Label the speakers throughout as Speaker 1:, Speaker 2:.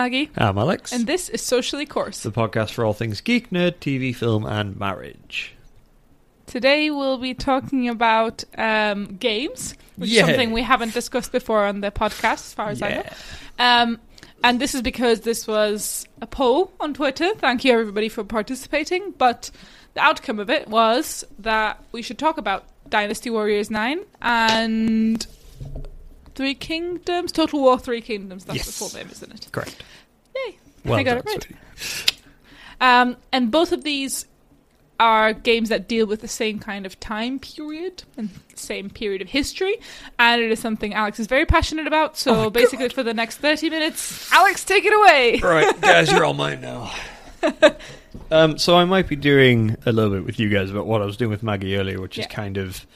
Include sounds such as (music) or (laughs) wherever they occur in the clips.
Speaker 1: Maggie,
Speaker 2: I'm Alex.
Speaker 1: and this is Socially Course.
Speaker 2: the podcast for all things geek, nerd, TV, film, and marriage.
Speaker 1: Today we'll be talking about um, games, which
Speaker 2: Yeah.
Speaker 1: is something we haven't discussed before on the podcast, as far as I know. Um, and this is because this was a poll on Twitter. Thank you everybody for participating. But the outcome of it was that we should talk about Dynasty Warriors 9 and Three Kingdoms, Total War Three Kingdoms. That's the
Speaker 2: Yes.
Speaker 1: full name, isn't it?
Speaker 2: Correct.
Speaker 1: Yay.
Speaker 2: Well
Speaker 1: I got it right.
Speaker 2: sweetie.
Speaker 1: Um, and both of these are games that deal with the same kind of time period and same period of history. And it is something Alex is very passionate about. So
Speaker 2: Oh my
Speaker 1: basically, for the next 30 minutes, (laughs) Alex, take it away.
Speaker 2: Right, guys, you're all mine now. (laughs) um, so I might be doing a little bit with you guys about what I was doing with Maggie earlier, which
Speaker 1: Yeah.
Speaker 2: is kind of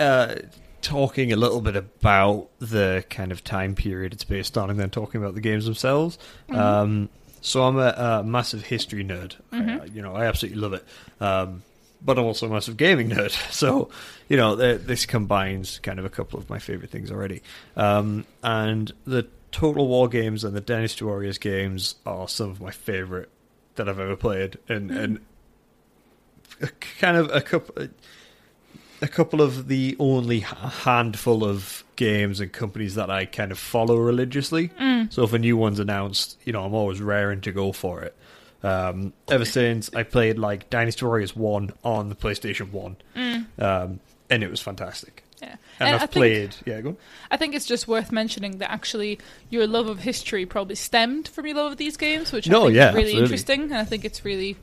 Speaker 2: uh, talking a little bit about the kind of time period it's based on, and then talking about the games themselves. Um, so I'm a, a massive history nerd. I, you know, I absolutely love it. Um, but I'm also a massive gaming nerd. (laughs) So, you know, th- this combines kind of a couple of my favorite things already. Um, and the Total War games and the Dynasty Warriors games are some of my favorite that I've ever played, and and kind of a couple. A couple of the only handful of games and companies that I kind of follow religiously. So if a new one's announced, you know, I'm always raring to go for it. Um, ever since I played like Dynasty Warriors One on the PlayStation One, um, and it was fantastic.
Speaker 1: Yeah.
Speaker 2: And,
Speaker 1: I
Speaker 2: I've
Speaker 1: think-
Speaker 2: played, yeah, go. on.
Speaker 1: I think it's just worth mentioning that actually your love of history probably stemmed from your love of these games, which I
Speaker 2: No,
Speaker 1: think
Speaker 2: yeah,
Speaker 1: is really
Speaker 2: absolutely.
Speaker 1: interesting, and I think it's really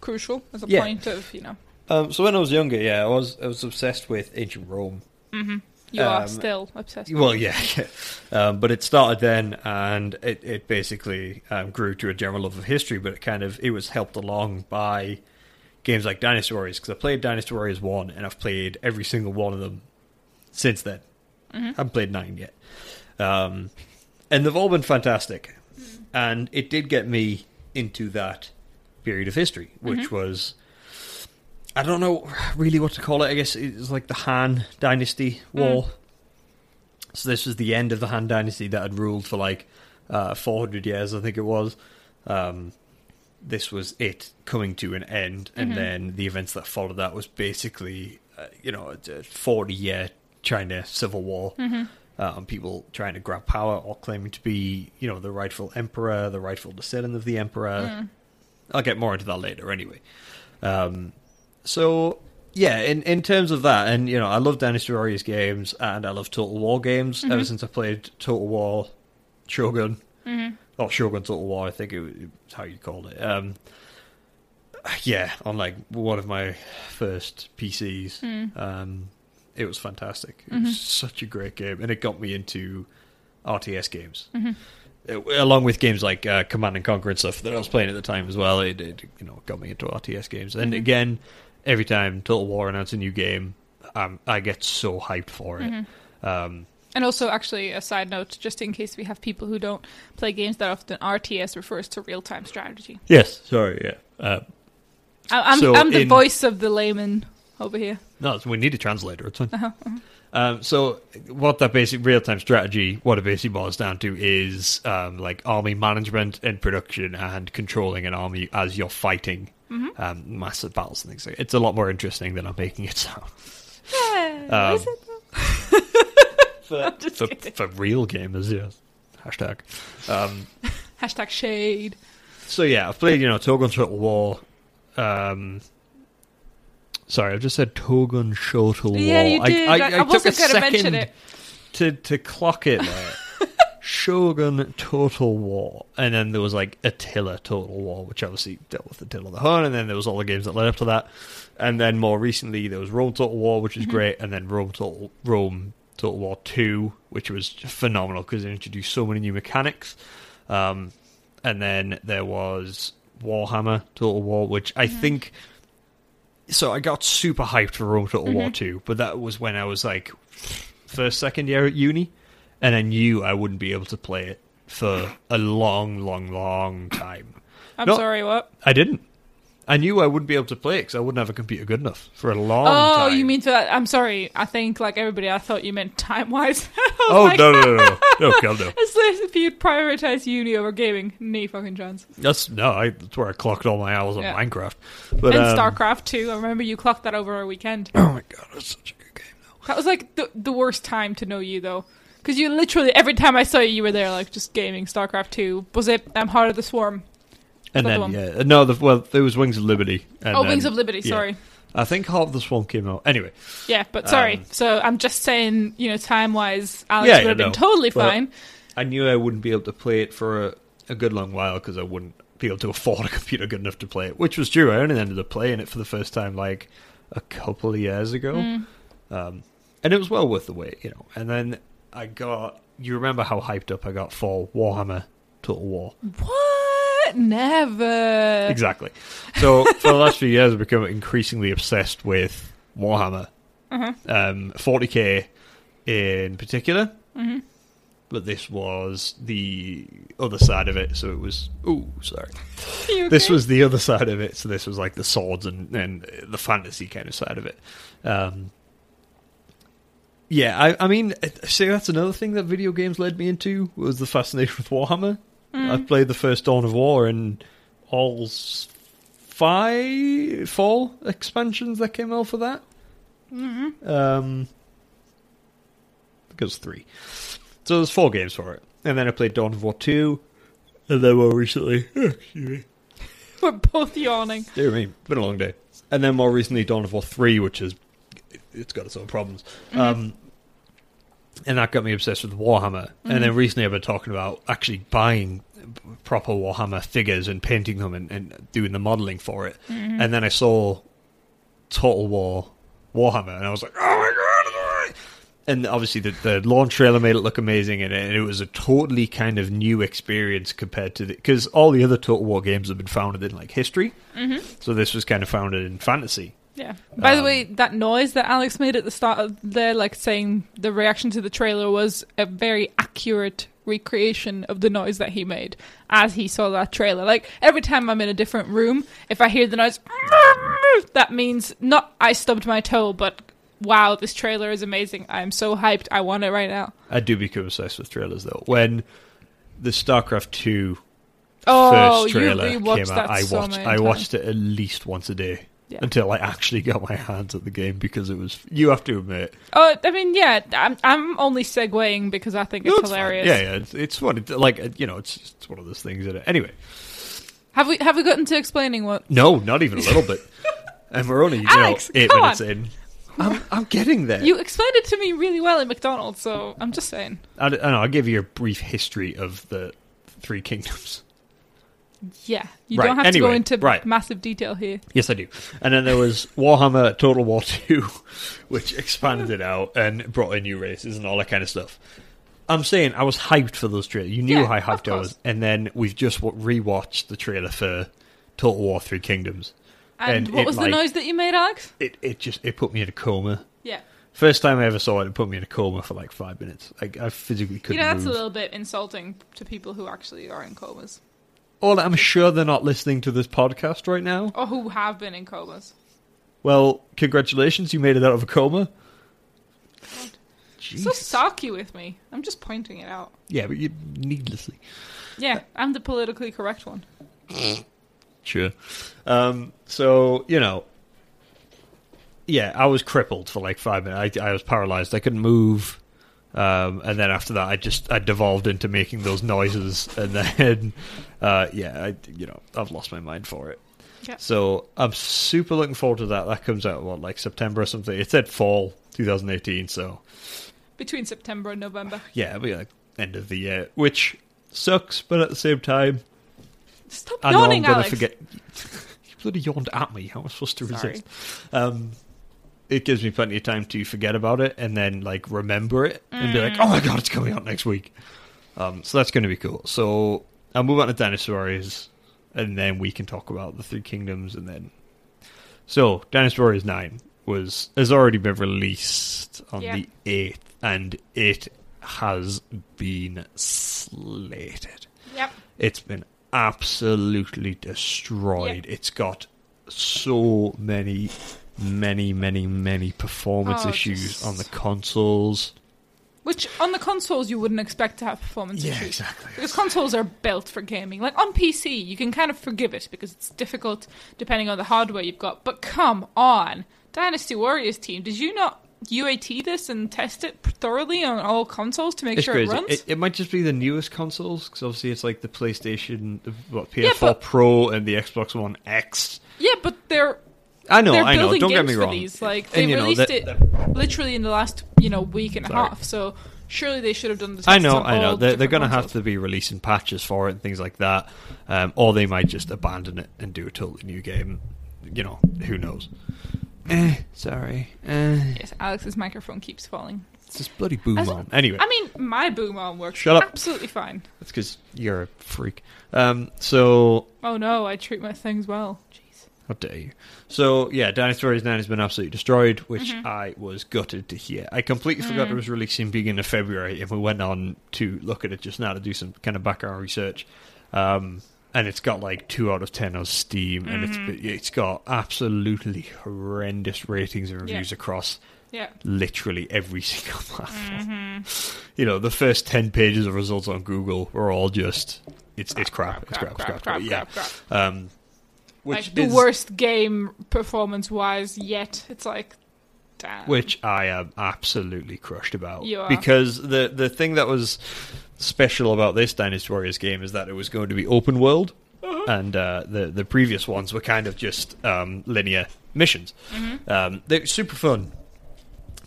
Speaker 1: crucial as a
Speaker 2: Yeah.
Speaker 1: point of you know
Speaker 2: Um, so when I was younger, yeah, I was I was obsessed with ancient Rome.
Speaker 1: you are
Speaker 2: Um,
Speaker 1: still obsessed. with
Speaker 2: Well, yeah, yeah. (laughs) Um, but it started then, and it, it basically um, grew to a general love of history. But it kind of it was helped along by games like Warriors because I played Warriors one, and I've played every single one of them since then. I haven't played nine yet, um, and they've all been fantastic. And it did get me into that period of history, which was. I don't know really what to call it. I guess it's like the Han Dynasty War. So this was the end of the Han Dynasty that had ruled for like uh, 400 years, I think it was. Um, this was it coming to an end, and then the events that followed that was basically, uh, you know, a 40 year China civil war. Um, people trying to grab power or claiming to be, you know, the rightful emperor, the rightful descendant of the emperor. I'll get more into that later, anyway. Um, so yeah, in in terms of that, and you know, I love Dynasty Warriors games, and I love Total War games. Ever since I played Total War Shogun, or Shogun Total War, I think it was how you called it. Um, yeah, on like one of my first PCs, um, it was fantastic. It was such a great game, and it got me into RTS games. Uh, along with games like uh, Command and Conquer and stuff that I was playing at the time as well, it, it you know got me into RTS games. And again, every time Total War announces a new game, um, I get so hyped for it. Um,
Speaker 1: And also, actually, a side note, just in case we have people who don't play games that often, RTS refers to real time strategy.
Speaker 2: yes, sorry, yeah. Uh,
Speaker 1: I- I'm,
Speaker 2: So
Speaker 1: I'm the
Speaker 2: in-
Speaker 1: voice of the layman over here.
Speaker 2: no, we need a translator. It's fine. Um, so what that basic real time strategy, what it basically boils down to is um, like army management and production and controlling an army as you're fighting um, massive battles and things. like It's a lot more interesting than I'm making it sound.
Speaker 1: Yeah,
Speaker 2: Um, (laughs) for, (laughs) for, for real gamers, yes. Hashtag. Um, (laughs)
Speaker 1: Hashtag shade.
Speaker 2: so yeah, I've played, you know, Togun Total War. Um, sorry, I've just said Togun Total War.
Speaker 1: Yeah, you did. I, I,
Speaker 2: took a
Speaker 1: wasn't going to
Speaker 2: second to to clock it there. Shogun Total War, and then there was like Attila Total War, which obviously dealt with Attila the Hun, and then there was all the games that led up to that, and then more recently there was Rome Total War, which
Speaker 1: Mm-hmm.
Speaker 2: is great, and then Rome Total Rome Total War Two, which was phenomenal because it introduced so many new mechanics, um, and then there was Warhammer Total War, which I
Speaker 1: Mm-hmm.
Speaker 2: think. So I got super hyped for Rome Total War
Speaker 1: Mm-hmm.
Speaker 2: Two, but that was when I was like first second year at uni, and I knew I wouldn't be able to play it for a long, long, long time.
Speaker 1: I'm
Speaker 2: No.
Speaker 1: sorry, what?
Speaker 2: I didn't. I knew I wouldn't be able to play it because I wouldn't have a computer good enough for a long
Speaker 1: Oh,
Speaker 2: time.
Speaker 1: Oh, you mean for that? I'm sorry. I think, like everybody, I thought you meant time wise. (laughs)
Speaker 2: Oh no no no no no God, no!
Speaker 1: It's (laughs) like if you'd prioritize uni over gaming, nee fucking chance.
Speaker 2: That's no. I, that's where I clocked all my hours on
Speaker 1: Yeah.
Speaker 2: Minecraft. But
Speaker 1: and
Speaker 2: um,
Speaker 1: StarCraft too. I remember you clocked that over a weekend.
Speaker 2: Oh my god, that's such a good game though.
Speaker 1: That was like the the worst time to know you though, because you literally every time I saw you, you were there like just gaming StarCraft two. Was it um, Heart of the Swarm?
Speaker 2: And
Speaker 1: that the
Speaker 2: then yeah, no. The, well, there was Wings of Liberty. And
Speaker 1: oh,
Speaker 2: then-
Speaker 1: Wings of Liberty.
Speaker 2: yeah.
Speaker 1: Sorry.
Speaker 2: I think Heart of the Swarm came out anyway.
Speaker 1: Yeah, but sorry.
Speaker 2: Um,
Speaker 1: so I'm just saying, you know, time wise, Alex
Speaker 2: Yeah,
Speaker 1: would
Speaker 2: yeah,
Speaker 1: have been
Speaker 2: no.
Speaker 1: totally fine.
Speaker 2: I knew I wouldn't be able to play it for a, a good long while because I wouldn't be able to afford a computer good enough to play it, which was true. I only ended up playing it for the first time like a couple of years ago,
Speaker 1: Mm.
Speaker 2: um, and it was well worth the wait, you know. And then I got. You remember how hyped up I got for Warhammer Total War?
Speaker 1: What? Never.
Speaker 2: Exactly. So for the last few years, I've become increasingly obsessed with Warhammer,
Speaker 1: Uh-huh.
Speaker 2: um, 40k in particular.
Speaker 1: Mhm.
Speaker 2: But this was the other side of it, so it was. Ooh, sorry. (laughs)
Speaker 1: You
Speaker 2: This was the other side of it, so this was like the swords and, and the fantasy kind of side of it. Um, yeah, I, I mean, see, that's another thing that video games led me into was the fascination with Warhammer.
Speaker 1: Mm.
Speaker 2: I played the first Dawn of War and all five, four expansions that came out for that.
Speaker 1: Mhm.
Speaker 2: Um, because three. So there's four games for it, and then I played Dawn of War two, and then more recently, (laughs)
Speaker 1: We're both yawning.
Speaker 2: dear me, it's been a long day, and then more recently Dawn of War three, which is it's got its own problems. Um, and that got me obsessed with Warhammer. And then recently I've been talking about actually buying proper Warhammer figures and painting them and, and doing the modeling for it. And then I saw Total War Warhammer, and I was like, oh my god! And obviously the, the launch trailer made it look amazing, and it, it was a totally kind of new experience compared to the because all the other Total War games have been founded in like history, mm-hmm. so this was kind of founded in fantasy.
Speaker 1: Yeah. By the
Speaker 2: Um,
Speaker 1: way, that noise that Alex made at the start of there, like saying the reaction to the trailer was a very accurate recreation of the noise that he made as he saw that trailer. Like every time I'm in a different room, if I hear the noise, (laughs) that means not I stubbed my toe, but wow, this trailer is amazing. I'm so hyped. I want it right now.
Speaker 2: I do become obsessed with trailers though. When the StarCraft two
Speaker 1: Oh,
Speaker 2: first trailer came out, I watched
Speaker 1: many
Speaker 2: I watched it at least once a day.
Speaker 1: Yeah.
Speaker 2: Until I actually got my hands at the game because it was. You have to admit,
Speaker 1: Oh, I mean, yeah, I'm I'm only segueing because I think it's
Speaker 2: No, it's fine.
Speaker 1: hilarious.
Speaker 2: Yeah, yeah, it's, it's what it like. uh, You know, it's it's one of those things. That anyway,
Speaker 1: Have we have we gotten to explaining what?
Speaker 2: no, not even a little bit. (laughs) And we're only you
Speaker 1: Alex,
Speaker 2: know eight minutes
Speaker 1: on.
Speaker 2: in. I'm I'm getting there.
Speaker 1: You explained it to me really well in McDonald's, so I'm just saying.
Speaker 2: I, I know. I'll give you a brief history of the Three Kingdoms.
Speaker 1: Yeah, you
Speaker 2: Right,
Speaker 1: don't have to go into
Speaker 2: right.
Speaker 1: massive detail here.
Speaker 2: Yes, I do. And then there was (laughs) Warhammer Total War 2, (laughs) which expanded it out and brought in new races and all that kind of stuff. I'm saying I was hyped for those trailers. You knew
Speaker 1: Yeah,
Speaker 2: how hyped I was. And then we've just wa- rewatched the trailer for Total War Three Kingdoms.
Speaker 1: And,
Speaker 2: And
Speaker 1: what
Speaker 2: it,
Speaker 1: was the
Speaker 2: like-
Speaker 1: noise that you made, Alex?
Speaker 2: It it just it put me in a coma.
Speaker 1: Yeah,
Speaker 2: First time I ever saw it, it put me in a coma for like five minutes. Like I physically couldn't You
Speaker 1: know that's
Speaker 2: move.
Speaker 1: a little bit insulting to people who actually are in comas
Speaker 2: Well, I'm sure they're not listening to this podcast right now.
Speaker 1: or who have been in comas.
Speaker 2: Well, congratulations, you made it out of a coma.
Speaker 1: So sarky with me. I'm just pointing it out.
Speaker 2: Yeah, but you needlessly.
Speaker 1: Yeah, I'm the politically correct one.
Speaker 2: Sure. Um, so, you know, yeah, I was crippled for like five minutes. I, I was paralyzed. I couldn't move. Um, and then after that, I just I devolved into making those noises, and then, (laughs) uh, yeah, I, you know, I've lost my mind for it.
Speaker 1: Yeah.
Speaker 2: So I'm super looking forward to that. That comes out what like September or something. It said fall 2018, so
Speaker 1: Between September and November. (sighs)
Speaker 2: yeah, it'll be like end of the year, which sucks, but at the same time,
Speaker 1: Stop
Speaker 2: I know I'm to
Speaker 1: Alex.
Speaker 2: forget. (laughs) you bloody yawned at me. How am I supposed to
Speaker 1: Sorry.
Speaker 2: resist? Um, it gives me plenty of time to forget about it and then like remember it and be
Speaker 1: Mm.
Speaker 2: like, "Oh my god, it's coming out next week." Um, so that's going to be cool. So I'll move on to Dinosaur Warriors, and then we can talk about the Three Kingdoms, and then so Dinosaur Warriors Nine was has already been released on
Speaker 1: Yeah.
Speaker 2: the eighth, and it has been slated.
Speaker 1: Yep.
Speaker 2: It's been absolutely destroyed. It's got so many, many, many, many performance
Speaker 1: Oh,
Speaker 2: issues
Speaker 1: just-
Speaker 2: on the consoles.
Speaker 1: Which on the consoles you wouldn't expect to have performance issues.
Speaker 2: exactly.
Speaker 1: Because consoles are built for gaming. Like on PC, you can kind of forgive it because it's difficult depending on the hardware you've got. But come on, Dynasty Warriors team, did you not UAT this and test it thoroughly on all consoles to make
Speaker 2: It's
Speaker 1: sure
Speaker 2: crazy.
Speaker 1: it runs?
Speaker 2: It, it might just be the newest consoles because obviously it's like the PlayStation, the, what PS4
Speaker 1: Yeah, but-
Speaker 2: Pro, and the Xbox One X.
Speaker 1: yeah, but they're
Speaker 2: I know,
Speaker 1: they're
Speaker 2: I know. Don't get me wrong.
Speaker 1: these. Like they
Speaker 2: And, you know,
Speaker 1: released it literally in the last you know week and a half. So surely they should have done this.
Speaker 2: I know, I know. They're, they're going to have to be releasing patches for it and things like that, um, or they might just abandon it and do a totally new game. You know, who knows? Eh, sorry. Eh,
Speaker 1: Yes, Alex's microphone keeps falling.
Speaker 2: it's this bloody boom
Speaker 1: As-
Speaker 2: on. Anyway,
Speaker 1: I mean, my boom arm works
Speaker 2: Shut up.
Speaker 1: absolutely fine.
Speaker 2: that's because you're a freak. Um, so
Speaker 1: Oh no, I treat my things well.
Speaker 2: How dare you? So yeah, Dynasty Warriors Nine has been absolutely destroyed, which
Speaker 1: Mm-hmm.
Speaker 2: I was gutted to hear. I completely forgot
Speaker 1: Mm.
Speaker 2: it was releasing beginning of February, and we went on to look at it just now to do some kind of background research. Um, and it's got like two out of ten on Steam, and
Speaker 1: Mm-hmm.
Speaker 2: it's it's got absolutely horrendous ratings and reviews across
Speaker 1: Yeah.
Speaker 2: literally every (laughs) single platform.
Speaker 1: Mm-hmm.
Speaker 2: You know, the first ten pages of results on Google were all just it's it's crap, it's crap, it's crap, yeah. Um, which
Speaker 1: like the
Speaker 2: is-
Speaker 1: worst game performance wise yet. It's like, damn.
Speaker 2: which I am absolutely crushed about. Because the the thing that was special about this Dynasty Warriors game is that it was going to be open world,
Speaker 1: Uh-huh.
Speaker 2: and uh, the the previous ones were kind of just um, linear missions.
Speaker 1: Mm-hmm.
Speaker 2: Um, they're super fun,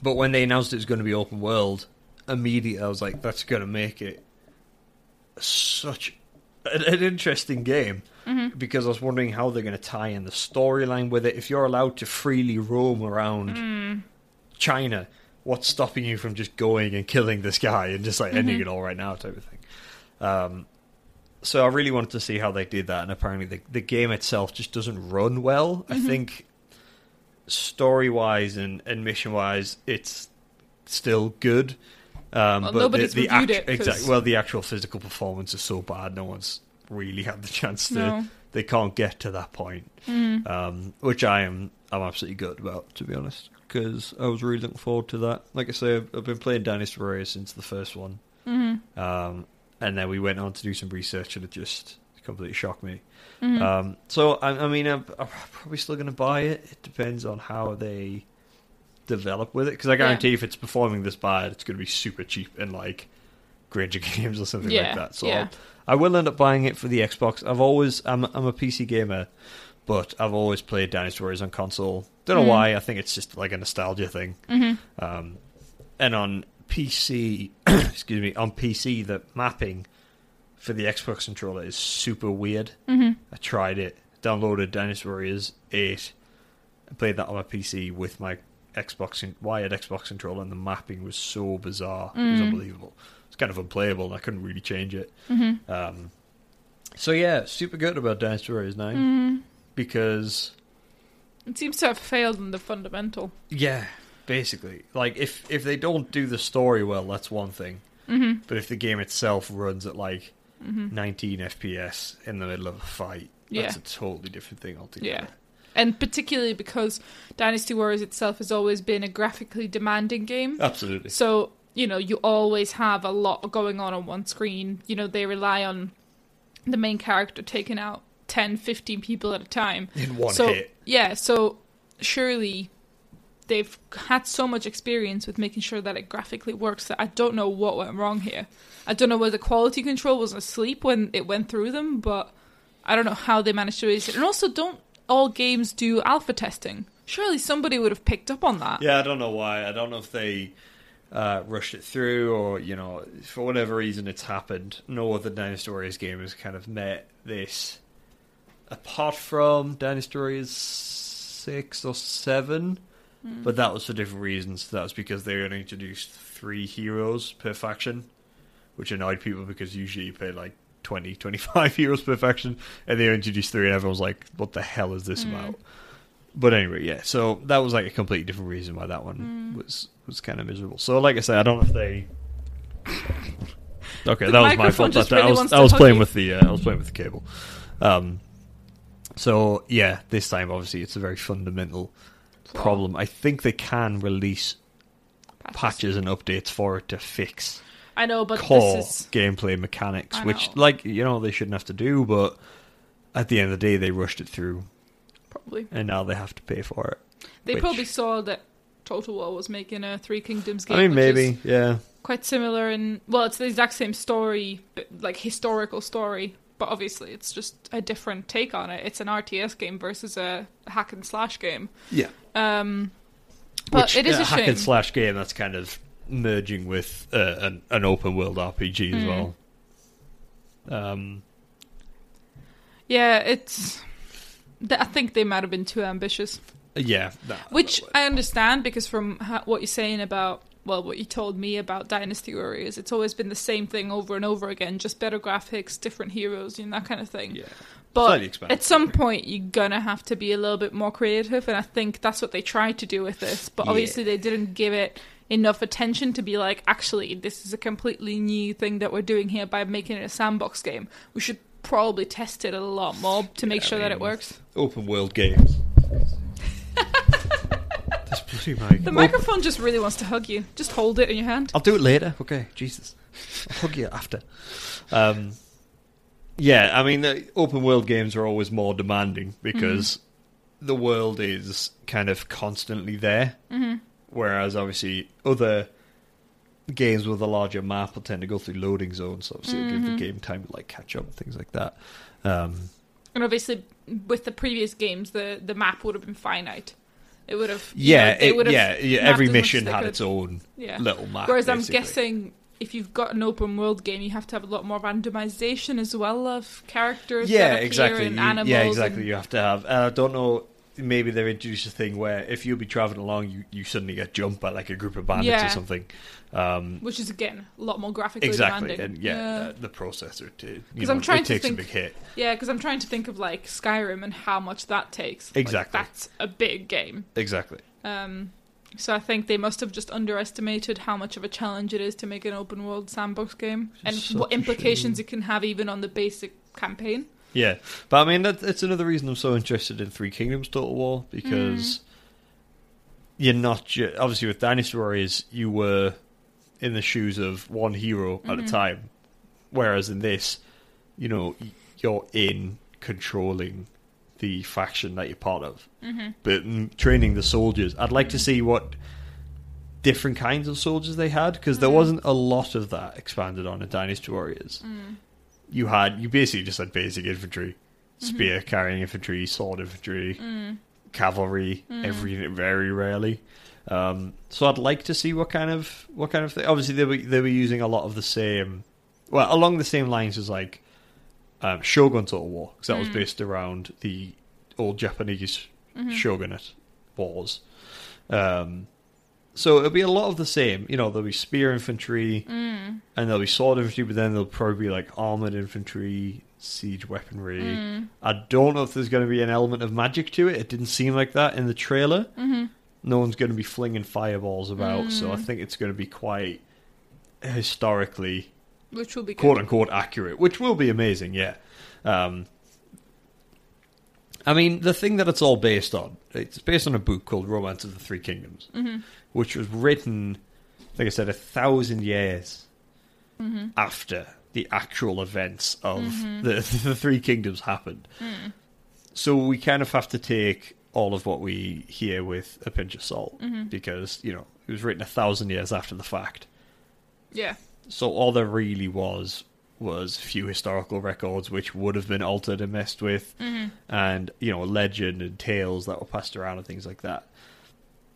Speaker 2: but when they announced it was going to be open world, immediately I was like, "That's going to make it such an, an interesting game."
Speaker 1: Mm-hmm.
Speaker 2: Because I was wondering how they're going to tie in the storyline with it. If you're allowed to freely roam around
Speaker 1: Mm.
Speaker 2: China, what's stopping you from just going and killing this guy and just like ending
Speaker 1: Mm-hmm.
Speaker 2: it all right now, type of thing? Um, so I really wanted to see how they did that, and apparently the the game itself just doesn't run well. I
Speaker 1: Mm-hmm.
Speaker 2: think story wise and, and mission wise, it's still good. Um,
Speaker 1: Well,
Speaker 2: but
Speaker 1: nobody's
Speaker 2: the, the
Speaker 1: it,
Speaker 2: exactly. Well, the actual physical performance is so bad, no one's really had the chance to.
Speaker 1: No.
Speaker 2: They can't get to that point
Speaker 1: Mm.
Speaker 2: um, which I am I'm absolutely good about, to be honest, because I was really looking forward to that. Like I say, I've, I've been playing Dynasty Warriors since the first one,
Speaker 1: Mm-hmm.
Speaker 2: um, and then we went on to do some research, and it just completely shocked me.
Speaker 1: Mm-hmm.
Speaker 2: Um, so I, I mean, I'm, I'm probably still going to buy it. It depends on how they develop with it, because I guarantee if it's performing this bad, it's going to be super cheap in like Grainger (laughs) Games or something
Speaker 1: Yeah,
Speaker 2: like that. So
Speaker 1: yeah.
Speaker 2: I will end up buying it for the Xbox. I've always I'm I'm a PC gamer, but I've always played Dynasty Warriors on console. Don't know
Speaker 1: Mm.
Speaker 2: why. I think it's just like a nostalgia thing.
Speaker 1: Mm-hmm.
Speaker 2: Um, and on PC, (coughs) excuse me, on PC, the mapping for the Xbox controller is super weird.
Speaker 1: Mm-hmm.
Speaker 2: I tried it, downloaded Dynasty Warriors 8, and played that on my PC with my Xbox wired Xbox controller, and the mapping was so bizarre. It was
Speaker 1: Mm.
Speaker 2: unbelievable. Kind of unplayable, and I couldn't really change it.
Speaker 1: Mm-hmm.
Speaker 2: Um, so yeah, super good about Dynasty Warriors 9
Speaker 1: Mm.
Speaker 2: because
Speaker 1: It seems to have failed in the fundamental.
Speaker 2: yeah, basically, like if if they don't do the story well, that's one thing.
Speaker 1: Mm-hmm.
Speaker 2: But if the game itself runs at like
Speaker 1: Mm-hmm.
Speaker 2: 19 FPS in the middle of a fight,
Speaker 1: Yeah.
Speaker 2: that's a totally different thing altogether.
Speaker 1: Yeah. And particularly because Dynasty Warriors itself has always been a graphically demanding game.
Speaker 2: Absolutely.
Speaker 1: So, you know, you always have a lot going on on one screen. You know, they rely on the main character taking out 10, 15 people at a time.
Speaker 2: In one
Speaker 1: so,
Speaker 2: hit.
Speaker 1: Yeah, so surely they've had so much experience with making sure that it graphically works that I don't know what went wrong here. I don't know whether quality control was asleep when it went through them, but I don't know how they managed to release it. And also, don't all games do alpha testing? Surely somebody would have picked up on that.
Speaker 2: Yeah, I don't know why. I don't know if they uh, rushed it through or, you know, for whatever reason it's happened. No other Dynasty Warriors game has kind of met this. Apart from Dynasty Warriors 6 or 7. But that was for different reasons. That was because they only introduced three heroes per faction, which annoyed people because usually you pay like 20, 25 (laughs) heroes per faction, and they introduced three, and everyone was like, what the hell is this about? But anyway, yeah. So that was like a completely different reason why that one was was kind of miserable. So like I said, I don't know if they. (laughs) Okay,
Speaker 1: The
Speaker 2: that was my fault. That-
Speaker 1: really
Speaker 2: I was I was playing
Speaker 1: you.
Speaker 2: with the uh, I was playing with the cable. Um, So yeah, this time obviously it's a very fundamental
Speaker 1: Flaw.
Speaker 2: problem. I think they can release
Speaker 1: Patches.
Speaker 2: patches and updates for it to fix
Speaker 1: I know, but
Speaker 2: core
Speaker 1: this is
Speaker 2: gameplay mechanics, which like you know they shouldn't have to do, but at the end of the day they rushed it through
Speaker 1: probably
Speaker 2: and now they have to pay for it.
Speaker 1: they
Speaker 2: which-
Speaker 1: probably saw that Total War was making a Three Kingdoms game.
Speaker 2: I mean maybe, yeah.
Speaker 1: quite similar and well, it's the exact same story, but like historical story. But obviously, it's just a different take on it. It's an RTS game versus a hack and slash game.
Speaker 2: Yeah.
Speaker 1: Um, but
Speaker 2: Which,
Speaker 1: it is
Speaker 2: uh,
Speaker 1: a
Speaker 2: hack
Speaker 1: shame.
Speaker 2: and slash game that's kind of merging with uh, an, an open world RPG as
Speaker 1: Mm.
Speaker 2: well. Um,
Speaker 1: Yeah, it's. I think they might have been too ambitious,
Speaker 2: yeah, that-
Speaker 1: which I understand because from ha- what you're saying about well, what you told me about Dynasty Warriors, it's always been the same thing over and over again, just better graphics, different heroes, you know that kind of thing.
Speaker 2: yeah,
Speaker 1: But at some point, you're gonna have to be a little bit more creative, and I think that's what they tried to do with this. But
Speaker 2: Yeah.
Speaker 1: obviously, they didn't give it enough attention to be like, actually, this is a completely new thing that we're doing here by making it a sandbox game. We should probably test it a lot more to make
Speaker 2: Yeah, I
Speaker 1: sure that it works.
Speaker 2: open world games. (laughs) This bloody mic.
Speaker 1: The
Speaker 2: Op-
Speaker 1: microphone just really wants to hug you. Just hold it in your hand.
Speaker 2: I'll do it later. Okay, Jesus, I'll hug you after. Um, yeah, I mean, the open world games are always more demanding because the world is kind of constantly there.
Speaker 1: hmm
Speaker 2: Whereas obviously other games with a larger map will tend to go through loading zones, so obviously it'll give the game time to like catch up and things like that. Um,
Speaker 1: And obviously, with the previous games, the the map would have been finite. It would have.
Speaker 2: yeah,
Speaker 1: know,
Speaker 2: it-
Speaker 1: would have
Speaker 2: yeah, yeah. Every
Speaker 1: as much as
Speaker 2: mission had
Speaker 1: could.
Speaker 2: its own
Speaker 1: Yeah.
Speaker 2: little map.
Speaker 1: Whereas I'm guessing if you've got an open world game, you have to have a lot more randomization as well of characters.
Speaker 2: yeah, exactly.
Speaker 1: And
Speaker 2: You-
Speaker 1: animals
Speaker 2: yeah, exactly.
Speaker 1: and-
Speaker 2: You have to have. I don't know. Maybe they introduce a thing where if you'll be traveling along, you, you suddenly get jumped by like a group of bandits
Speaker 1: Yeah.
Speaker 2: or something. Um,
Speaker 1: which is again a lot more graphically
Speaker 2: exactly,
Speaker 1: demanding.
Speaker 2: and yeah, Uh, the processor too.
Speaker 1: 'Cause I'm trying to think-
Speaker 2: a big hit.
Speaker 1: yeah, because I'm trying to think of like Skyrim and how much that takes. Like,
Speaker 2: Exactly.
Speaker 1: that's a big game.
Speaker 2: Exactly.
Speaker 1: Um, so I think they must have just underestimated how much of a challenge it is to make an open world sandbox game and what implications it can have even on the basic campaign.
Speaker 2: Yeah, but I mean that, that's another reason I'm so interested in Three Kingdoms Total War because you're not ju- obviously with Dynasty Warriors you were in the shoes of one hero at a
Speaker 1: Mhm.
Speaker 2: time, whereas in this, you know, you're in controlling the faction that you're part of,
Speaker 1: Mm-hmm.
Speaker 2: but mm, training the soldiers. I'd like to see what different kinds of soldiers they had because there
Speaker 1: Mm.
Speaker 2: wasn't a lot of that expanded on in Dynasty Warriors
Speaker 1: Mm.
Speaker 2: You had you basically just had basic infantry,
Speaker 1: Mm-hmm.
Speaker 2: spear carrying infantry, sword infantry,
Speaker 1: Mm.
Speaker 2: cavalry,
Speaker 1: Mm.
Speaker 2: every very rarely. Um, so I'd like to see what kind of what kind of thing. Obviously, they were they were using a lot of the same, well, along the same lines as like um, Shogun Total War, because that was
Speaker 1: Mm.
Speaker 2: based around the old Japanese
Speaker 1: Mhm.
Speaker 2: shogunate wars. Um, so it'll be a lot of the same. You know, there'll be spear infantry
Speaker 1: Mm.
Speaker 2: and there'll be sword infantry, but then there'll probably be like armored infantry, siege weaponry.
Speaker 1: Mm.
Speaker 2: I don't know if there's going to be an element of magic to it. It didn't seem like that in the trailer.
Speaker 1: Mm-hmm.
Speaker 2: No one's going to be flinging fireballs about, so I
Speaker 1: Mm.
Speaker 2: think it's going to be quite historically
Speaker 1: Which will be good.
Speaker 2: quote unquote accurate, which will be amazing. Yeah. Um, I mean, the thing that it's all based on, it's based on a book called Romance of the Three Kingdoms,
Speaker 1: Mm-hmm.
Speaker 2: which was written, like I said, a thousand years
Speaker 1: Mm-hmm.
Speaker 2: after the actual events of
Speaker 1: Mhm.
Speaker 2: the (laughs) the Three Kingdoms happened.
Speaker 1: Mm.
Speaker 2: So we kind of have to take all of what we hear with a pinch of salt
Speaker 1: Mhm.
Speaker 2: because you know it was written a thousand years after the fact.
Speaker 1: Yeah.
Speaker 2: So all there really was was few historical records which would have been altered and messed with,
Speaker 1: Mm-hmm.
Speaker 2: and you know legend and tales that were passed around and things like that.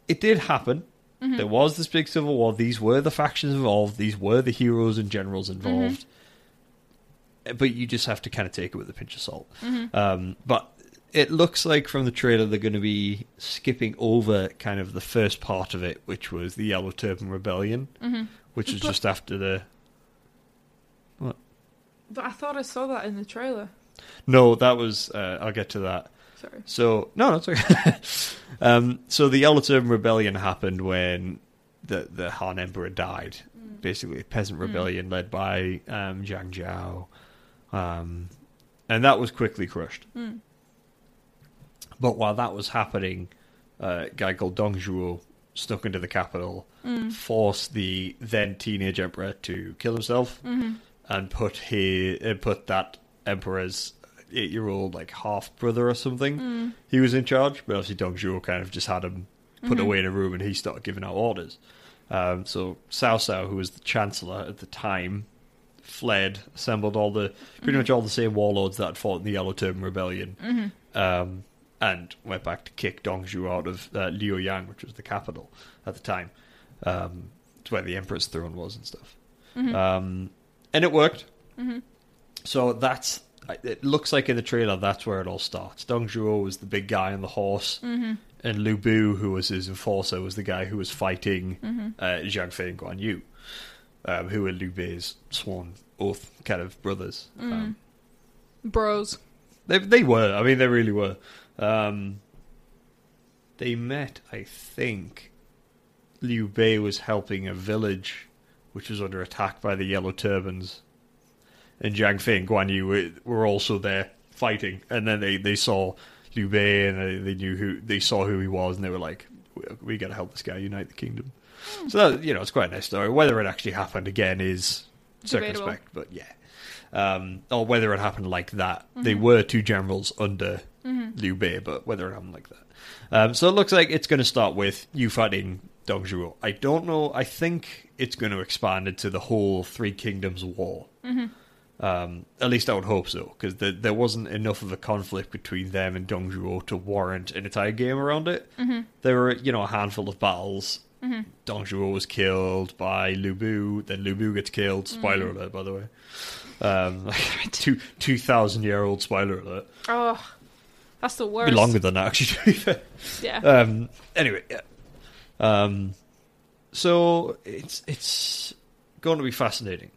Speaker 2: It did happen.
Speaker 1: Mm-hmm.
Speaker 2: There was this big civil war. These were the factions involved. These were the heroes and generals involved. But you just have to kind of take it with a pinch of salt.
Speaker 1: Mm-hmm.
Speaker 2: Um, but it looks like from the trailer they're going to be skipping over kind of the first part of it, which was the Yellow Turban Rebellion,
Speaker 1: Mm-hmm.
Speaker 2: which was
Speaker 1: But-
Speaker 2: just after the.
Speaker 1: But I thought I saw that in the trailer.
Speaker 2: No, that was. Uh, I'll get to that.
Speaker 1: Sorry.
Speaker 2: So no, that's okay. (laughs) um, so the Yellow Rebellion happened when the the Han Emperor died. Basically, a peasant
Speaker 1: Mm.
Speaker 2: rebellion led by um, Zhang Jiao, um, and that was quickly crushed.
Speaker 1: Mm.
Speaker 2: But while that was happening, uh, a guy called Dong Zhuo snuck into the capital, forced the then teenage emperor to kill himself, and put his uh, put that emperor's eight year old like half brother or something. He was in charge, but obviously Dong Zhuo kind of just had him put away in a room, and he started giving out orders. Um, so Cao Cao, who was the chancellor at the time, fled, assembled all the pretty much all the same warlords that had fought in the Yellow Turban Rebellion, um, and went back to kick Dong Zhuo out of uh, Luoyang, which was the capital at the time. Um, it's where the emperor's throne was and stuff. Um, and it worked. So that's. It looks like in the trailer that's where it all starts. Dong Zhuo was the big guy on the horse, and Lu Bu, who was his enforcer, was the guy who was fighting uh, Zhang Fei and Guan Yu, um, who were Liu Bei's sworn oath kind of brothers. Um,
Speaker 1: Bros.
Speaker 2: they they were. I mean, they really were. Um, they met, I think. Liu Bei was helping a village which was under attack by the Yellow Turbans, and Zhang Fei and Guan Yu were, were also there fighting. And then they, they saw Liu Bei and they, they knew who they saw who he was, and they were like, "We, we got to help this guy unite the kingdom." So that, you know, it's quite a nice story. Whether it actually happened again is
Speaker 1: Debatable.
Speaker 2: circumspect, but yeah. Um, or whether it happened like that. They were two generals under Liu Bei, but whether it happened like that. Um, so it looks like it's going to start with you fighting Dong Zhuo. I don't know. I think it's going to expand into the whole Three Kingdoms War. Um, at least I would hope so, because there, there wasn't enough of a conflict between them and Dong Zhuo to warrant an entire game around it. There were, you know, a handful of battles. Dong Zhuo was killed by Lu Bu, then Lu Bu gets killed. Spoiler alert, by the way. Um, (laughs) two two thousand year old spoiler alert.
Speaker 1: Oh, that's the worst.
Speaker 2: bit longer than that, actually. Be.
Speaker 1: Yeah.
Speaker 2: Um, anyway, yeah. Um, so it's it's going to be fascinating.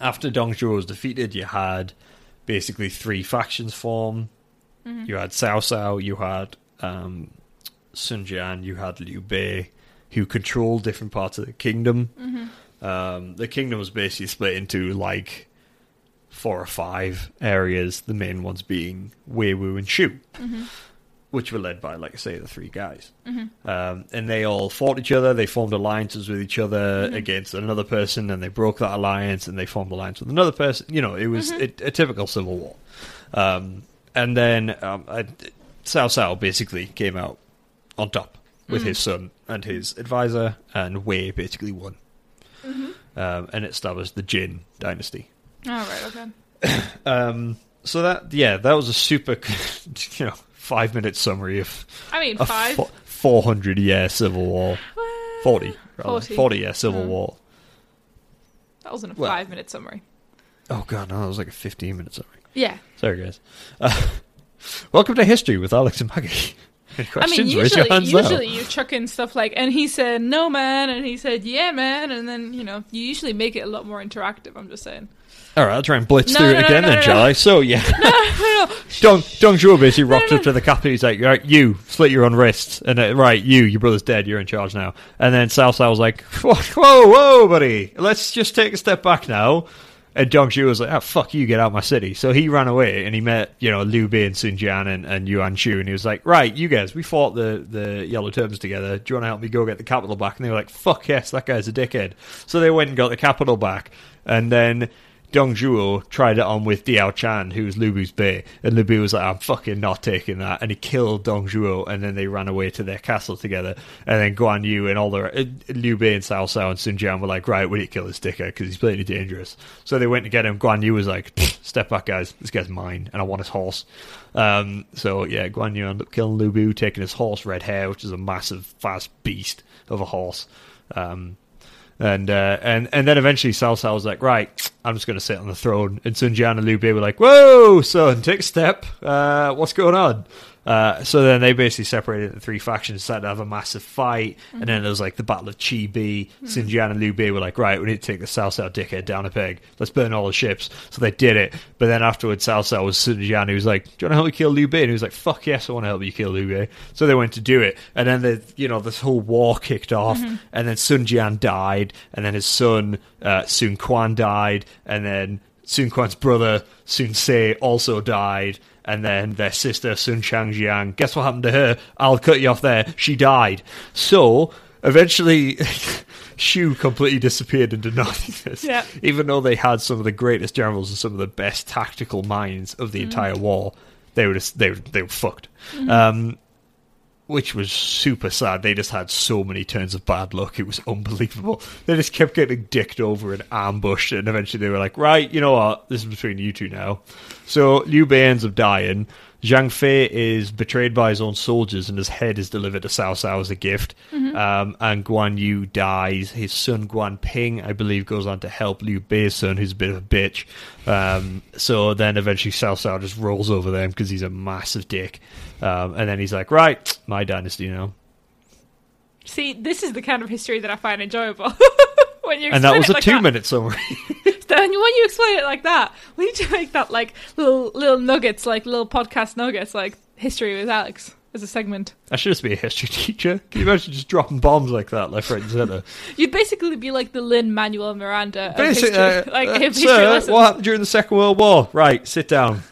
Speaker 2: After Dong Zhuo was defeated, you had basically three factions form. You had Cao Cao, you had um, Sun Jian, you had Liu Bei, who controlled different parts of the kingdom. Um, the kingdom was basically split into like four or five areas. The main ones being Wei Wu and Shu which were led by, like I say, the three guys. Um, and they all fought each other. They formed alliances with each other against another person, and they broke that alliance, and they formed alliance with another person. You know, it was a, a typical civil war. Um, and then um, I, Cao Cao basically came out on top with his son and his advisor, and Wei basically won. Um, and it established the Jin dynasty.
Speaker 1: All right. Okay. (coughs)
Speaker 2: Um, so that yeah, that was a super, (laughs) you know, five minute summary of
Speaker 1: I mean, five.
Speaker 2: four hundred year civil war,
Speaker 1: Well,
Speaker 2: forty, rather.
Speaker 1: 40.
Speaker 2: 40 year civil war.
Speaker 1: That wasn't a
Speaker 2: Well-
Speaker 1: five-minute summary.
Speaker 2: Oh god, no, that was like a fifteen minute summary.
Speaker 1: Yeah.
Speaker 2: Sorry, guys. Uh, (laughs) welcome to history with Alex and Maggie. (laughs) Any
Speaker 1: I
Speaker 2: questions?
Speaker 1: mean, usually,
Speaker 2: now.
Speaker 1: usually you chuck in stuff like, and he said, no, man, and he said, yeah, man, and then, you know, you usually make it a lot more interactive, I'm just saying.
Speaker 2: All right, I'll try and blitz
Speaker 1: No,
Speaker 2: through
Speaker 1: no,
Speaker 2: it
Speaker 1: no,
Speaker 2: again then, shall. I? So yeah, Dong Dong Zhuo basically rocked
Speaker 1: no,
Speaker 2: up to the capital. He's like, "Right, you slit your own wrists, and uh, right, you, your brother's dead. You're in charge now." And then Cao Cao was like, (laughs) "Whoa, whoa, whoa, buddy, let's just take a step back now." And Dong Zhuo was like, "Oh fuck you, get out of my city." So he ran away and he met, you know, Liu Bei and Sun Jian and, and Yuan Shu, and he was like, "Right, you guys, we fought the the Yellow Turbans together. Do you want to help me go get the capital back?" And they were like, "Fuck yes, that guy's a dickhead." So they went and got the capital back, and then Dong Zhuo tried it on with Diao Chan, who was Lu Bu's Bei, and Lu Bu was like, I'm fucking not taking that. And he killed Dong Zhuo, and then they ran away to their castle together. And then Guan Yu and all the uh, Liu Bei and Cao Cao and Sun Jian were like, right, we need to kill this dickhead because he's blatantly dangerous. So they went to get him. Guan Yu was like, step back, guys. This guy's mine, and I want his horse. Um, so yeah, Guan Yu ended up killing Lu Bu, taking his horse, Red Hare, which is a massive, fast beast of a horse. Um, and uh, and and then eventually Cao Cao was like, right, I'm just going to sit on the throne. And Sun Jian and Liu Bei were like, whoa, son, take a step. Uh, what's going on? Uh, so then they basically separated the three factions, started to have a massive fight, and then there was like the Battle of Chi Bi. Sun Jian and Liu Bei were like, right, we need to take the Cao Cao dickhead down a peg. Let's burn all the ships. So they did it. But then afterwards, Cao Cao was Sun Jian, who was like, do you want to help me kill Liu Bei? And he was like, fuck yes, I want to help you kill Liu Bei. So they went to do it. And then the you know this whole war kicked off, and then Sun Jian died, and then his son uh, Sun Quan died, and then Sun Quan's brother Sun Ce also died, and then their sister Sun Shangxiang. Guess what happened to her? I'll cut you off there. She died. So eventually. (laughs) Shu completely disappeared into (laughs) nothingness.
Speaker 1: Yeah.
Speaker 2: Even though they had some of the greatest generals and some of the best tactical minds of the entire war, they were just, they were, they were fucked. Um, which was super sad. They just had so many turns of bad luck. It was unbelievable. They just kept getting dicked over and ambushed, and eventually they were like, right, you know what? This is between you two now. So Liu ends up dying. Zhang Fei is betrayed by his own soldiers, and his head is delivered to Cao Cao as a gift. Um, and Guan Yu dies. His son Guan Ping, I believe, goes on to help Liu Bei's son, who's a bit of a bitch. Um, so then eventually Cao Cao just rolls over them because he's a massive dick. Um, and then he's like, right, my dynasty now.
Speaker 1: See, this is the kind of history that I find enjoyable. (laughs) when you
Speaker 2: And that was a two
Speaker 1: that.
Speaker 2: minute summary. (laughs)
Speaker 1: Then when you explain it like that, we need to make that like little little nuggets, like little podcast nuggets, like history with Alex as a segment.
Speaker 2: I should just be a history (laughs) teacher. Can you imagine just dropping bombs like that left, right, and centre? (laughs)
Speaker 1: You'd basically be like the Lin Manuel Miranda of history, (laughs)
Speaker 2: uh,
Speaker 1: like
Speaker 2: uh,
Speaker 1: history
Speaker 2: sir,
Speaker 1: lessons.
Speaker 2: what happened during the Second World War? Right, sit down.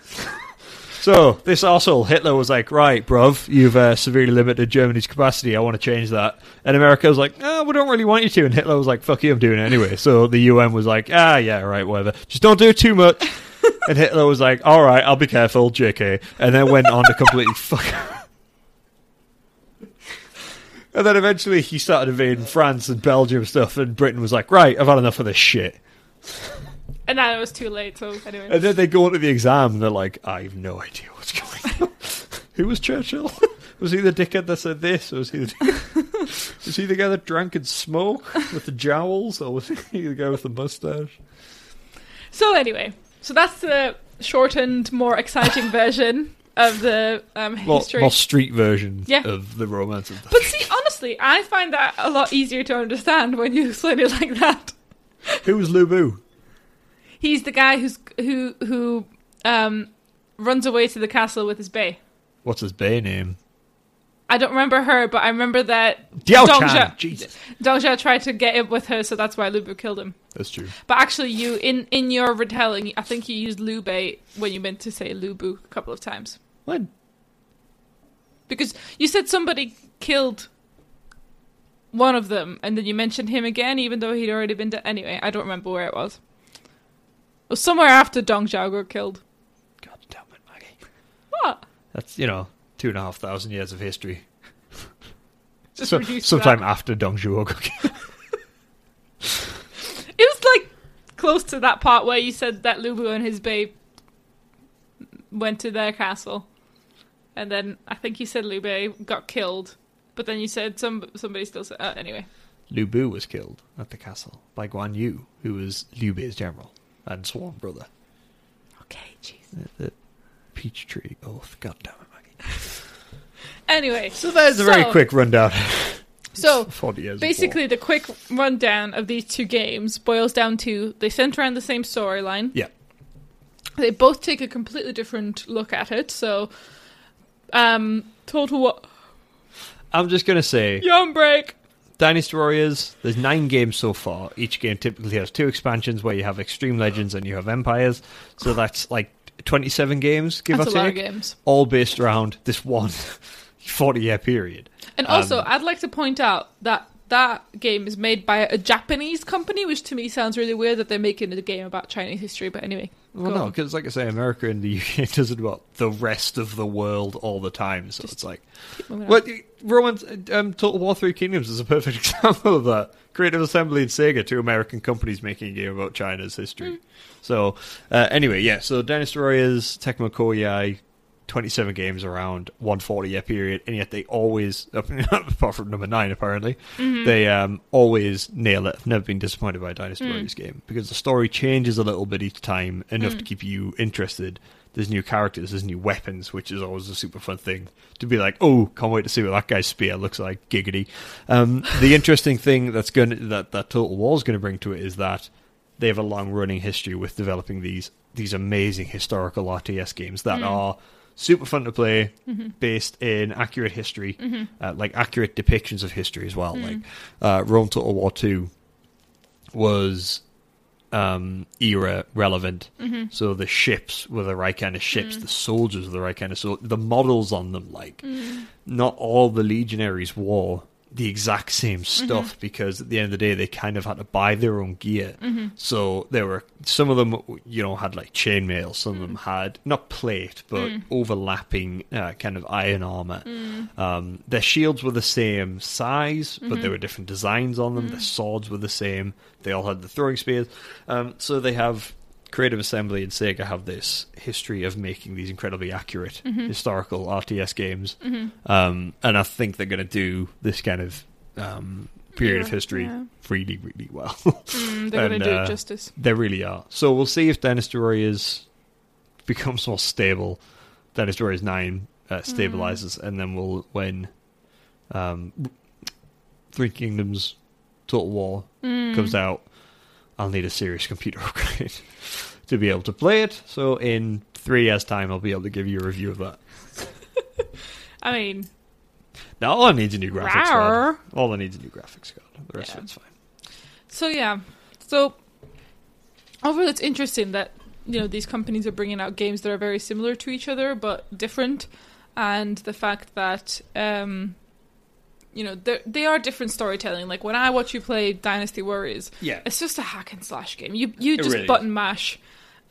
Speaker 2: So, this asshole, Hitler, was like, right, bruv, you've uh, severely limited Germany's capacity. I want to change that. And America was like, no, we don't really want you to. And Hitler was like, fuck you, I'm doing it anyway. So the UN was like, ah, yeah, right, whatever. Just don't do too much. and Hitler was like, all right, I'll be careful, JK. And then went on to completely (laughs) fuck. And then eventually he started invading France and Belgium and stuff, and Britain was like, right, I've had enough of this shit.
Speaker 1: And then it was too late. So anyway,
Speaker 2: And then they go into the exam and they're like, I have no idea what's going on. (laughs) Who was Churchill? (laughs) was he the dickhead that said this? Or was he the, (laughs) was he the guy that drank and smoked with the jowls? Or was he the guy with the mustache?
Speaker 1: so anyway, so that's the shortened, more exciting version of the um, history.
Speaker 2: more street version
Speaker 1: Yeah.
Speaker 2: of the romance of
Speaker 1: But see, honestly, I find that a lot easier to understand when you explain it like that.
Speaker 2: Who was Lu Bu?
Speaker 1: He's the guy who's who who um runs away to the castle with his bay.
Speaker 2: What's his bay name?
Speaker 1: I don't remember her, but I remember that
Speaker 2: Chan. Jesus.
Speaker 1: Tried to get it with her, so that's why Lu Bu killed him.
Speaker 2: That's true.
Speaker 1: But actually, you in in your retelling, I think you used Liu Bei when you meant to say Lu Bu a couple of times
Speaker 2: When?
Speaker 1: because you said somebody killed one of them, and then you mentioned him again, even though he'd already been dead. Anyway, I don't remember where it was. Was somewhere after Dong Zhao got killed.
Speaker 2: God damn it, Maggie.
Speaker 1: What?
Speaker 2: That's, you know, two and a half thousand years of history. (laughs)
Speaker 1: Just
Speaker 2: So, sometime
Speaker 1: that.
Speaker 2: after Dong Zhuo got killed. (laughs) (laughs)
Speaker 1: It was like close to that part where you said that Lu Bu and his babe went to their castle, and then I think you said Liu Bei got killed, but then you said some somebody still said uh, anyway.
Speaker 2: Lu Bu was killed at the castle by Guan Yu, who was Liu Bei's general and sworn brother.
Speaker 1: Okay, jeez.
Speaker 2: The, the peach tree oath. God damn it, Maggie. (laughs)
Speaker 1: Anyway,
Speaker 2: So there's a very
Speaker 1: So-
Speaker 2: quick rundown. (laughs)
Speaker 1: so (laughs)
Speaker 2: 40 years.
Speaker 1: basically the quick rundown of these two games boils down to they center around the same storyline.
Speaker 2: Yeah.
Speaker 1: They both take a completely different look at it. So, um, total what?
Speaker 2: I'm just going to say
Speaker 1: Young break.
Speaker 2: Dynasty Warriors, there's nine games so far. Each game typically has two expansions where you have Extreme Legends and you have Empires. So that's like 27 games, give
Speaker 1: That's
Speaker 2: or
Speaker 1: a lot of
Speaker 2: take.
Speaker 1: games.
Speaker 2: All based around this one (laughs) 40 year period.
Speaker 1: And also,
Speaker 2: Um,
Speaker 1: I'd like to point out that that game is made by a Japanese company, which to me sounds really weird that they're making a game about Chinese history. But anyway,
Speaker 2: Well, no, because like I say, America and the (laughs) UK does it about the rest of the world all the time. So it's like,
Speaker 1: Keep moving on.
Speaker 2: what Roman's um, Total War Three Kingdoms is a perfect (laughs) example of that. Creative Assembly and Sega, two American companies making a game about China's history.
Speaker 1: Mm.
Speaker 2: So, uh, anyway, yeah. So, Dynasty Warriors, Tecmo Koei, 27 games around 140 year period, and yet they always, (laughs) apart from number nine apparently,
Speaker 1: mm-hmm.
Speaker 2: they um, always nail it. I've never been disappointed by a Dynasty
Speaker 1: mm.
Speaker 2: Warriors game because the story changes a little bit each time, enough
Speaker 1: mm.
Speaker 2: to keep you interested. There's new characters, there's new weapons, which is always a super fun thing to be like, oh, can't wait to see what that guy's spear looks like. Giggity. Um, (laughs) the interesting thing that's going to, that that Total War is going to bring to it is that they have a long running history with developing these these amazing historical RTS games that mm. are super fun to play, based in accurate history, uh, like accurate depictions of history as well. Like uh, Rome Total War Two was um, era relevant.
Speaker 1: Mm-hmm.
Speaker 2: So the ships were the right kind of ships,
Speaker 1: Mm.
Speaker 2: the soldiers were the right kind of so the models on them like
Speaker 1: Mm.
Speaker 2: not all the legionaries wore the exact same
Speaker 1: Mm-hmm.
Speaker 2: stuff because at the end of the day they kind of had to buy their own gear.
Speaker 1: Mm-hmm.
Speaker 2: So there were some of them, you know, had like chainmail. Some of them had not plate, but
Speaker 1: Mm.
Speaker 2: overlapping uh, kind of iron armor.
Speaker 1: Mm.
Speaker 2: Um, their shields were the same size, but
Speaker 1: Mm-hmm.
Speaker 2: there were different designs on them. Their swords were the same. They all had the throwing spears. Um, so they have Creative Assembly and Sega have this history of making these incredibly accurate
Speaker 1: Mm-hmm.
Speaker 2: historical RTS games, um, and I think they're going to do this kind of um, period of history
Speaker 1: yeah.
Speaker 2: really, really well. (laughs)
Speaker 1: Mm, they're going to do
Speaker 2: uh,
Speaker 1: it justice.
Speaker 2: They really are. So we'll see if Dynasty Warriors becomes more stable. Dynasty Warriors 9 uh, stabilizes, and then we'll, when um, Three Kingdoms Total War
Speaker 1: Mm.
Speaker 2: comes out, I'll need a serious computer (laughs) upgrade to be able to play it. So in three years' time, I'll be able to give you a review of that. (laughs)
Speaker 1: I mean,
Speaker 2: Now, all I need is a new graphics card. All I need is a new graphics card. The rest
Speaker 1: Yeah.
Speaker 2: of it's fine.
Speaker 1: so yeah. So overall, it's interesting that you know these companies are bringing out games that are very similar to each other but different, and the fact that um, you know they they are different storytelling. Like when I watch you play Dynasty Warriors,
Speaker 2: Yeah.
Speaker 1: it's just a hack and slash game. You you just
Speaker 2: really
Speaker 1: button mash,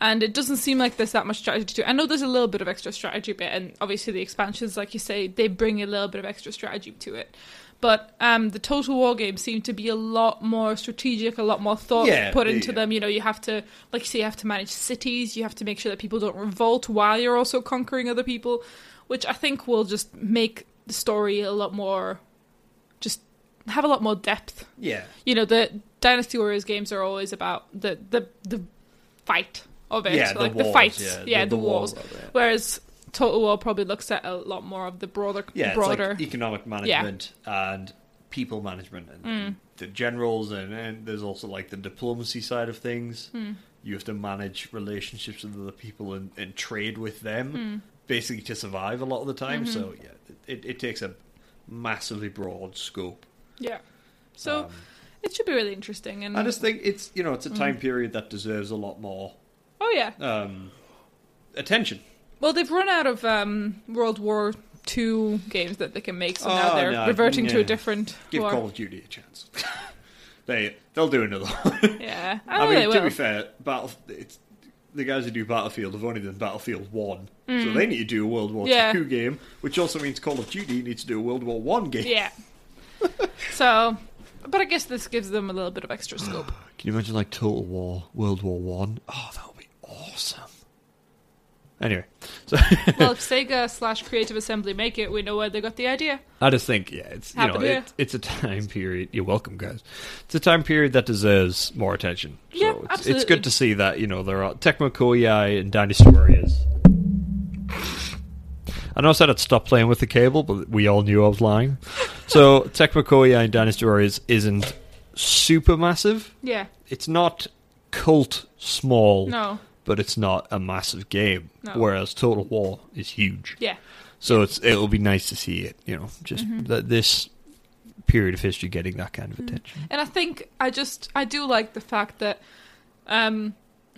Speaker 1: and it doesn't seem like there's that much strategy to it. I know there's a little bit of extra strategy bit, and obviously the expansions, like you say, they bring a little bit of extra strategy to it. But um, the Total War games seem to be a lot more strategic, a lot more thought
Speaker 2: Yeah,
Speaker 1: put into
Speaker 2: yeah.
Speaker 1: them. You know, you have to, like you say, you have to manage cities. You have to make sure that people don't revolt while you're also conquering other people, which I think will just make the story a lot more, have a lot more depth
Speaker 2: Yeah.
Speaker 1: you know the dynasty warriors games are always about the the the fight of it
Speaker 2: Yeah, the
Speaker 1: like the,
Speaker 2: wars,
Speaker 1: fights
Speaker 2: yeah,
Speaker 1: yeah,
Speaker 2: the-
Speaker 1: the,
Speaker 2: the
Speaker 1: wars
Speaker 2: wars
Speaker 1: whereas total war probably looks at a lot more of the broader
Speaker 2: Yeah,
Speaker 1: broader
Speaker 2: it's like economic management and people management and
Speaker 1: Mm.
Speaker 2: the generals and, and there's also like the diplomacy side of things.
Speaker 1: Hmm.
Speaker 2: You have to manage relationships with other people and, and trade with them
Speaker 1: Hmm.
Speaker 2: basically to survive a lot of the time.
Speaker 1: Mm-hmm.
Speaker 2: So yeah, it, it takes a massively broad scope.
Speaker 1: Yeah so
Speaker 2: Um,
Speaker 1: it should be really interesting and
Speaker 2: I just think it's you know it's a time
Speaker 1: Mm.
Speaker 2: period that deserves a lot more
Speaker 1: oh yeah
Speaker 2: um, attention.
Speaker 1: well they've run out of um world war two games that they can make so now
Speaker 2: Oh,
Speaker 1: they're
Speaker 2: no,
Speaker 1: reverting to a different
Speaker 2: Give
Speaker 1: war.
Speaker 2: Call of Duty a chance. (laughs) they they'll do another one.
Speaker 1: yeah (laughs) i,
Speaker 2: I mean, to be fair, Battle it's the guys who do Battlefield have only done Battlefield One, so they need to do a World War
Speaker 1: Mm. Yeah.
Speaker 2: Two game, which also means Call of Duty needs to do a World War One game.
Speaker 1: yeah so but i guess this gives them a little bit of extra scope
Speaker 2: Can you imagine like Total War World War One? Oh, that would be awesome. Anyway, so (laughs)
Speaker 1: well, if Sega slash Creative Assembly make it, we know where they got the idea.
Speaker 2: I just think, yeah, it's you know, it, it's a time period. You're welcome, guys. It's a time period that deserves more attention. So
Speaker 1: Yeah,
Speaker 2: it's, it's good to see that you know there are Tecmo Koei and Dynasty Warriors. I know I said I'd stop playing with the cable, but we all knew I was lying. So (laughs) Tecmo and Dynasty Warriors isn't super massive.
Speaker 1: Yeah,
Speaker 2: It's not cult small,
Speaker 1: no,
Speaker 2: but it's not a massive game.
Speaker 1: No.
Speaker 2: Whereas Total War is huge.
Speaker 1: yeah,
Speaker 2: So it's it'll be nice to see it, you know, just
Speaker 1: Mm-hmm.
Speaker 2: that this period of history getting that kind of attention.
Speaker 1: and I think I just I do like the fact that um,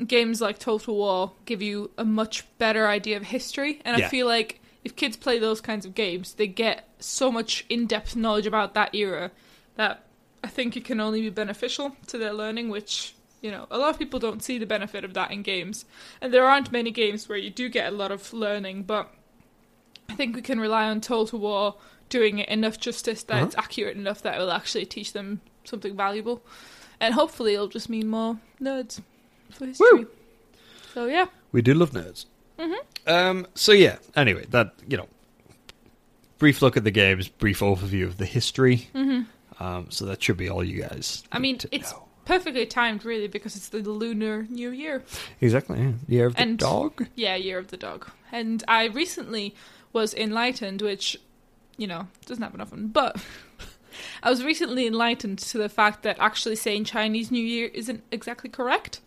Speaker 1: games like Total War give you a much better idea of history, and
Speaker 2: Yeah.
Speaker 1: I feel like if kids play those kinds of games, they get so much in-depth knowledge about that era that I think it can only be beneficial to their learning, which. You know, a lot of people don't see the benefit of that in games. And there aren't many games where you do get a lot of learning, but I think we can rely on Total War doing it enough justice that
Speaker 2: Uh-huh.
Speaker 1: it's accurate enough that it will actually teach them something valuable. And hopefully it'll just mean more nerds for history.
Speaker 2: Woo!
Speaker 1: So yeah.
Speaker 2: We do love nerds.
Speaker 1: Mhm.
Speaker 2: Um. So yeah. Anyway, that you know, brief look at the games, brief overview of the history.
Speaker 1: Mm-hmm.
Speaker 2: Um. So that should be all you guys.
Speaker 1: I mean, it's
Speaker 2: know.
Speaker 1: perfectly timed really because it's the lunar new year.
Speaker 2: exactly yeah. year of the
Speaker 1: And-
Speaker 2: dog.
Speaker 1: Yeah, year of the dog. And I recently was enlightened, which, you know, doesn't happen often, but (laughs) I was recently enlightened to the fact that actually saying Chinese New Year isn't exactly correct.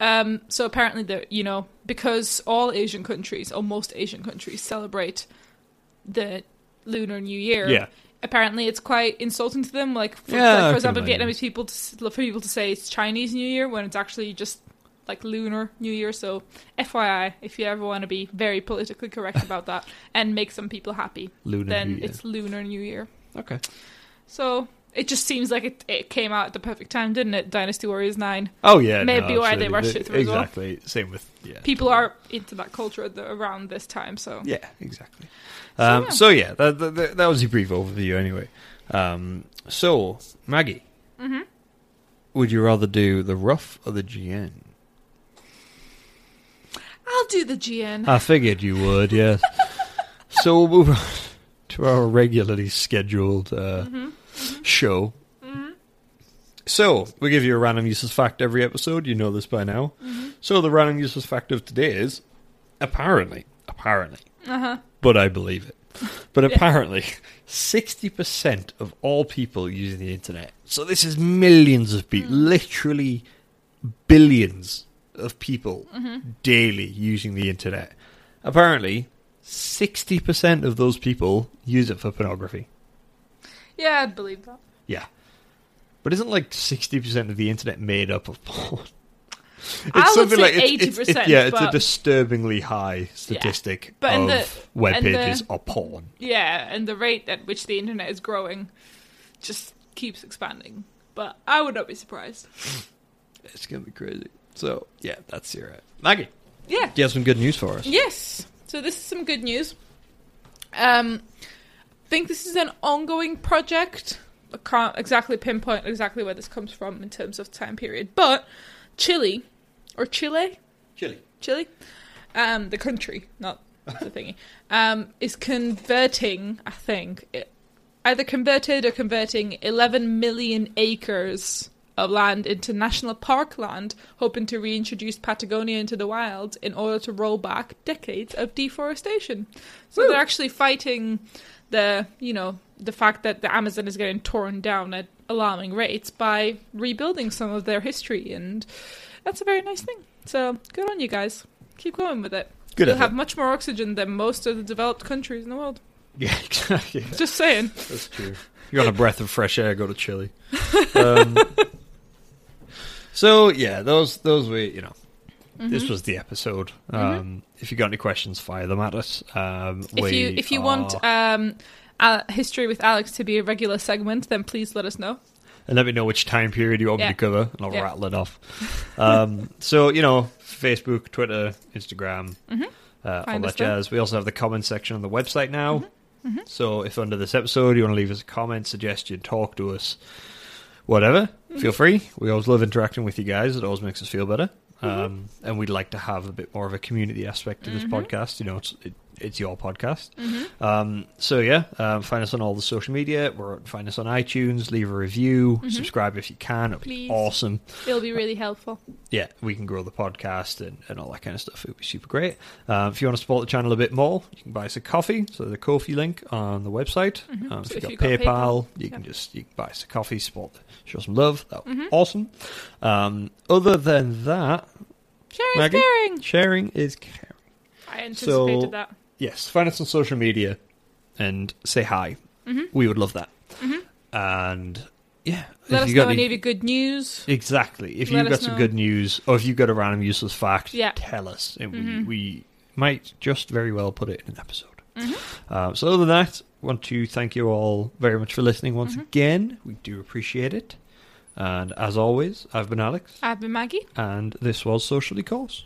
Speaker 1: Um, so apparently, the you know, because all Asian countries, or most Asian countries, celebrate the Lunar New Year,
Speaker 2: Yeah.
Speaker 1: apparently it's quite insulting to them. Like, for,
Speaker 2: Yeah,
Speaker 1: like, for example. Vietnamese people to, for people to say it's Chinese New Year when it's actually just like Lunar New Year. So, FYI, if you ever want to be very politically correct about that (laughs) and make some people happy,
Speaker 2: Lunar
Speaker 1: then it's Lunar New Year.
Speaker 2: Okay.
Speaker 1: So it just seems like it, it came out at the perfect time, didn't it? Dynasty Warriors Nine.
Speaker 2: Oh yeah,
Speaker 1: Maybe
Speaker 2: no,
Speaker 1: why they rushed it through as well.
Speaker 2: Exactly. Same with yeah.
Speaker 1: People are into that culture the, around this time, so
Speaker 2: Yeah, exactly.
Speaker 1: So,
Speaker 2: Um,
Speaker 1: yeah.
Speaker 2: so yeah, that, that, that was a brief overview anyway. Um, so Maggie,
Speaker 1: Mhm.
Speaker 2: would you rather do the rough or the GN?
Speaker 1: I'll do the GN.
Speaker 2: I figured you would. Yes. (laughs) so we'll move (laughs) on to our regularly scheduled uh,
Speaker 1: Mm-hmm.
Speaker 2: Show. So we give you a random useless fact every episode. You know this by now.
Speaker 1: Mm-hmm.
Speaker 2: So the random useless fact of today is apparently, apparently,
Speaker 1: Uh huh.
Speaker 2: but I believe it. (laughs) But apparently, sixty percent of all people using the internet. So this is millions of people,
Speaker 1: Mm.
Speaker 2: literally billions of people
Speaker 1: Mm-hmm.
Speaker 2: daily using the internet. Apparently, sixty percent of those people use it for pornography.
Speaker 1: Yeah, I'd believe that.
Speaker 2: Yeah, but isn't like sixty percent of the internet made up of porn?
Speaker 1: I would say
Speaker 2: it's- it's- it's-
Speaker 1: 80%,
Speaker 2: yeah, it's a disturbingly high statistic
Speaker 1: But
Speaker 2: of
Speaker 1: the-
Speaker 2: web
Speaker 1: and the-
Speaker 2: pages are porn.
Speaker 1: Yeah, and the rate at which the internet is growing just keeps expanding. But I would not be surprised. (laughs)
Speaker 2: It's gonna be crazy. So yeah, that's your right. Maggie.
Speaker 1: Yeah.
Speaker 2: Do you have some good news for us?
Speaker 1: Yes. So this is some good news. Um, I think this is an ongoing project. I can't exactly pinpoint exactly where this comes from in terms of time period, but Chile or Chile,
Speaker 2: Chile,
Speaker 1: Chile, um, the country, not the (laughs) thingy, um, is converting. I think it, either converted or converting 11 million acres of land into national park land, hoping to reintroduce Patagonia into the wild in order to roll back decades of deforestation. So
Speaker 2: Woo.
Speaker 1: they're actually fighting the, you know, the fact that the Amazon is getting torn down at alarming rates by rebuilding some of their history, and that's a very nice thing. So good on you guys. Keep going with it.
Speaker 2: Good
Speaker 1: You'll have much more oxygen than most of the developed countries in the world. (laughs)
Speaker 2: Yeah, exactly.
Speaker 1: Just saying.
Speaker 2: That's true. You want a breath of fresh air? Go to Chile. (laughs) Um, so yeah, those those were you know. This
Speaker 1: Mm-hmm.
Speaker 2: was the episode. Um, If you got any questions, fire them at us. Um,
Speaker 1: If you if you want
Speaker 2: are-
Speaker 1: um, uh, history with Alex to be a regular segment, then please let us know.
Speaker 2: and let me know which time period you want me to cover, and I'll
Speaker 1: Yeah.
Speaker 2: rattle it off. (laughs) Um, so you know, Facebook, Twitter, Instagram, uh, all
Speaker 1: Mm-hmm. Find us
Speaker 2: that
Speaker 1: there.
Speaker 2: jazz. We also have the comment section on the website now.
Speaker 1: Mm-hmm.
Speaker 2: So if under this episode you want to leave us a comment, suggestion, talk to us, whatever,
Speaker 1: Mm-hmm.
Speaker 2: feel free. We always love interacting with you guys. It always makes us feel better.
Speaker 1: Mm-hmm.
Speaker 2: Um, and we'd like to have a bit more of a community aspect to this podcast. You know, it's it, it's your podcast.
Speaker 1: Mm-hmm.
Speaker 2: Um, so yeah, um, find us on all the social media. We're find us on iTunes. Leave a review. Subscribe if you can. It'd be
Speaker 1: Mm-hmm.
Speaker 2: Awesome.
Speaker 1: It'll be really helpful.
Speaker 2: Yeah, we can grow the podcast and, and all that kind of stuff. It would be super great. Um, if you want to support the channel a bit more, you can buy us a coffee. So the coffee link on the website. Um,
Speaker 1: So
Speaker 2: if,
Speaker 1: if
Speaker 2: you've got,
Speaker 1: got
Speaker 2: PayPal,
Speaker 1: PayPal,
Speaker 2: you
Speaker 1: yeah.
Speaker 2: can just you can buy us a coffee, support, show some love. That would
Speaker 1: Mm-hmm.
Speaker 2: be awesome. Um, other than that,
Speaker 1: Sharing is
Speaker 2: Maggie?
Speaker 1: caring.
Speaker 2: sharing is caring.
Speaker 1: I anticipated
Speaker 2: So-
Speaker 1: that.
Speaker 2: Yes, find us on social media and say hi.
Speaker 1: Mm-hmm.
Speaker 2: We would love that. And yeah,
Speaker 1: Let
Speaker 2: if
Speaker 1: us
Speaker 2: you
Speaker 1: know any of your good news.
Speaker 2: Exactly. If you've got some
Speaker 1: know.
Speaker 2: good news, or if you've got a random useless fact,
Speaker 1: Yeah. Mm-hmm.
Speaker 2: tell us, and we we might just very well put it in an episode.
Speaker 1: Mm-hmm.
Speaker 2: Uh, so other than that, want to thank you all very much for listening once
Speaker 1: Mm-hmm.
Speaker 2: again. We do appreciate it. And as always, I've been Alex,
Speaker 1: I've been Maggie.
Speaker 2: and this was Socially Course.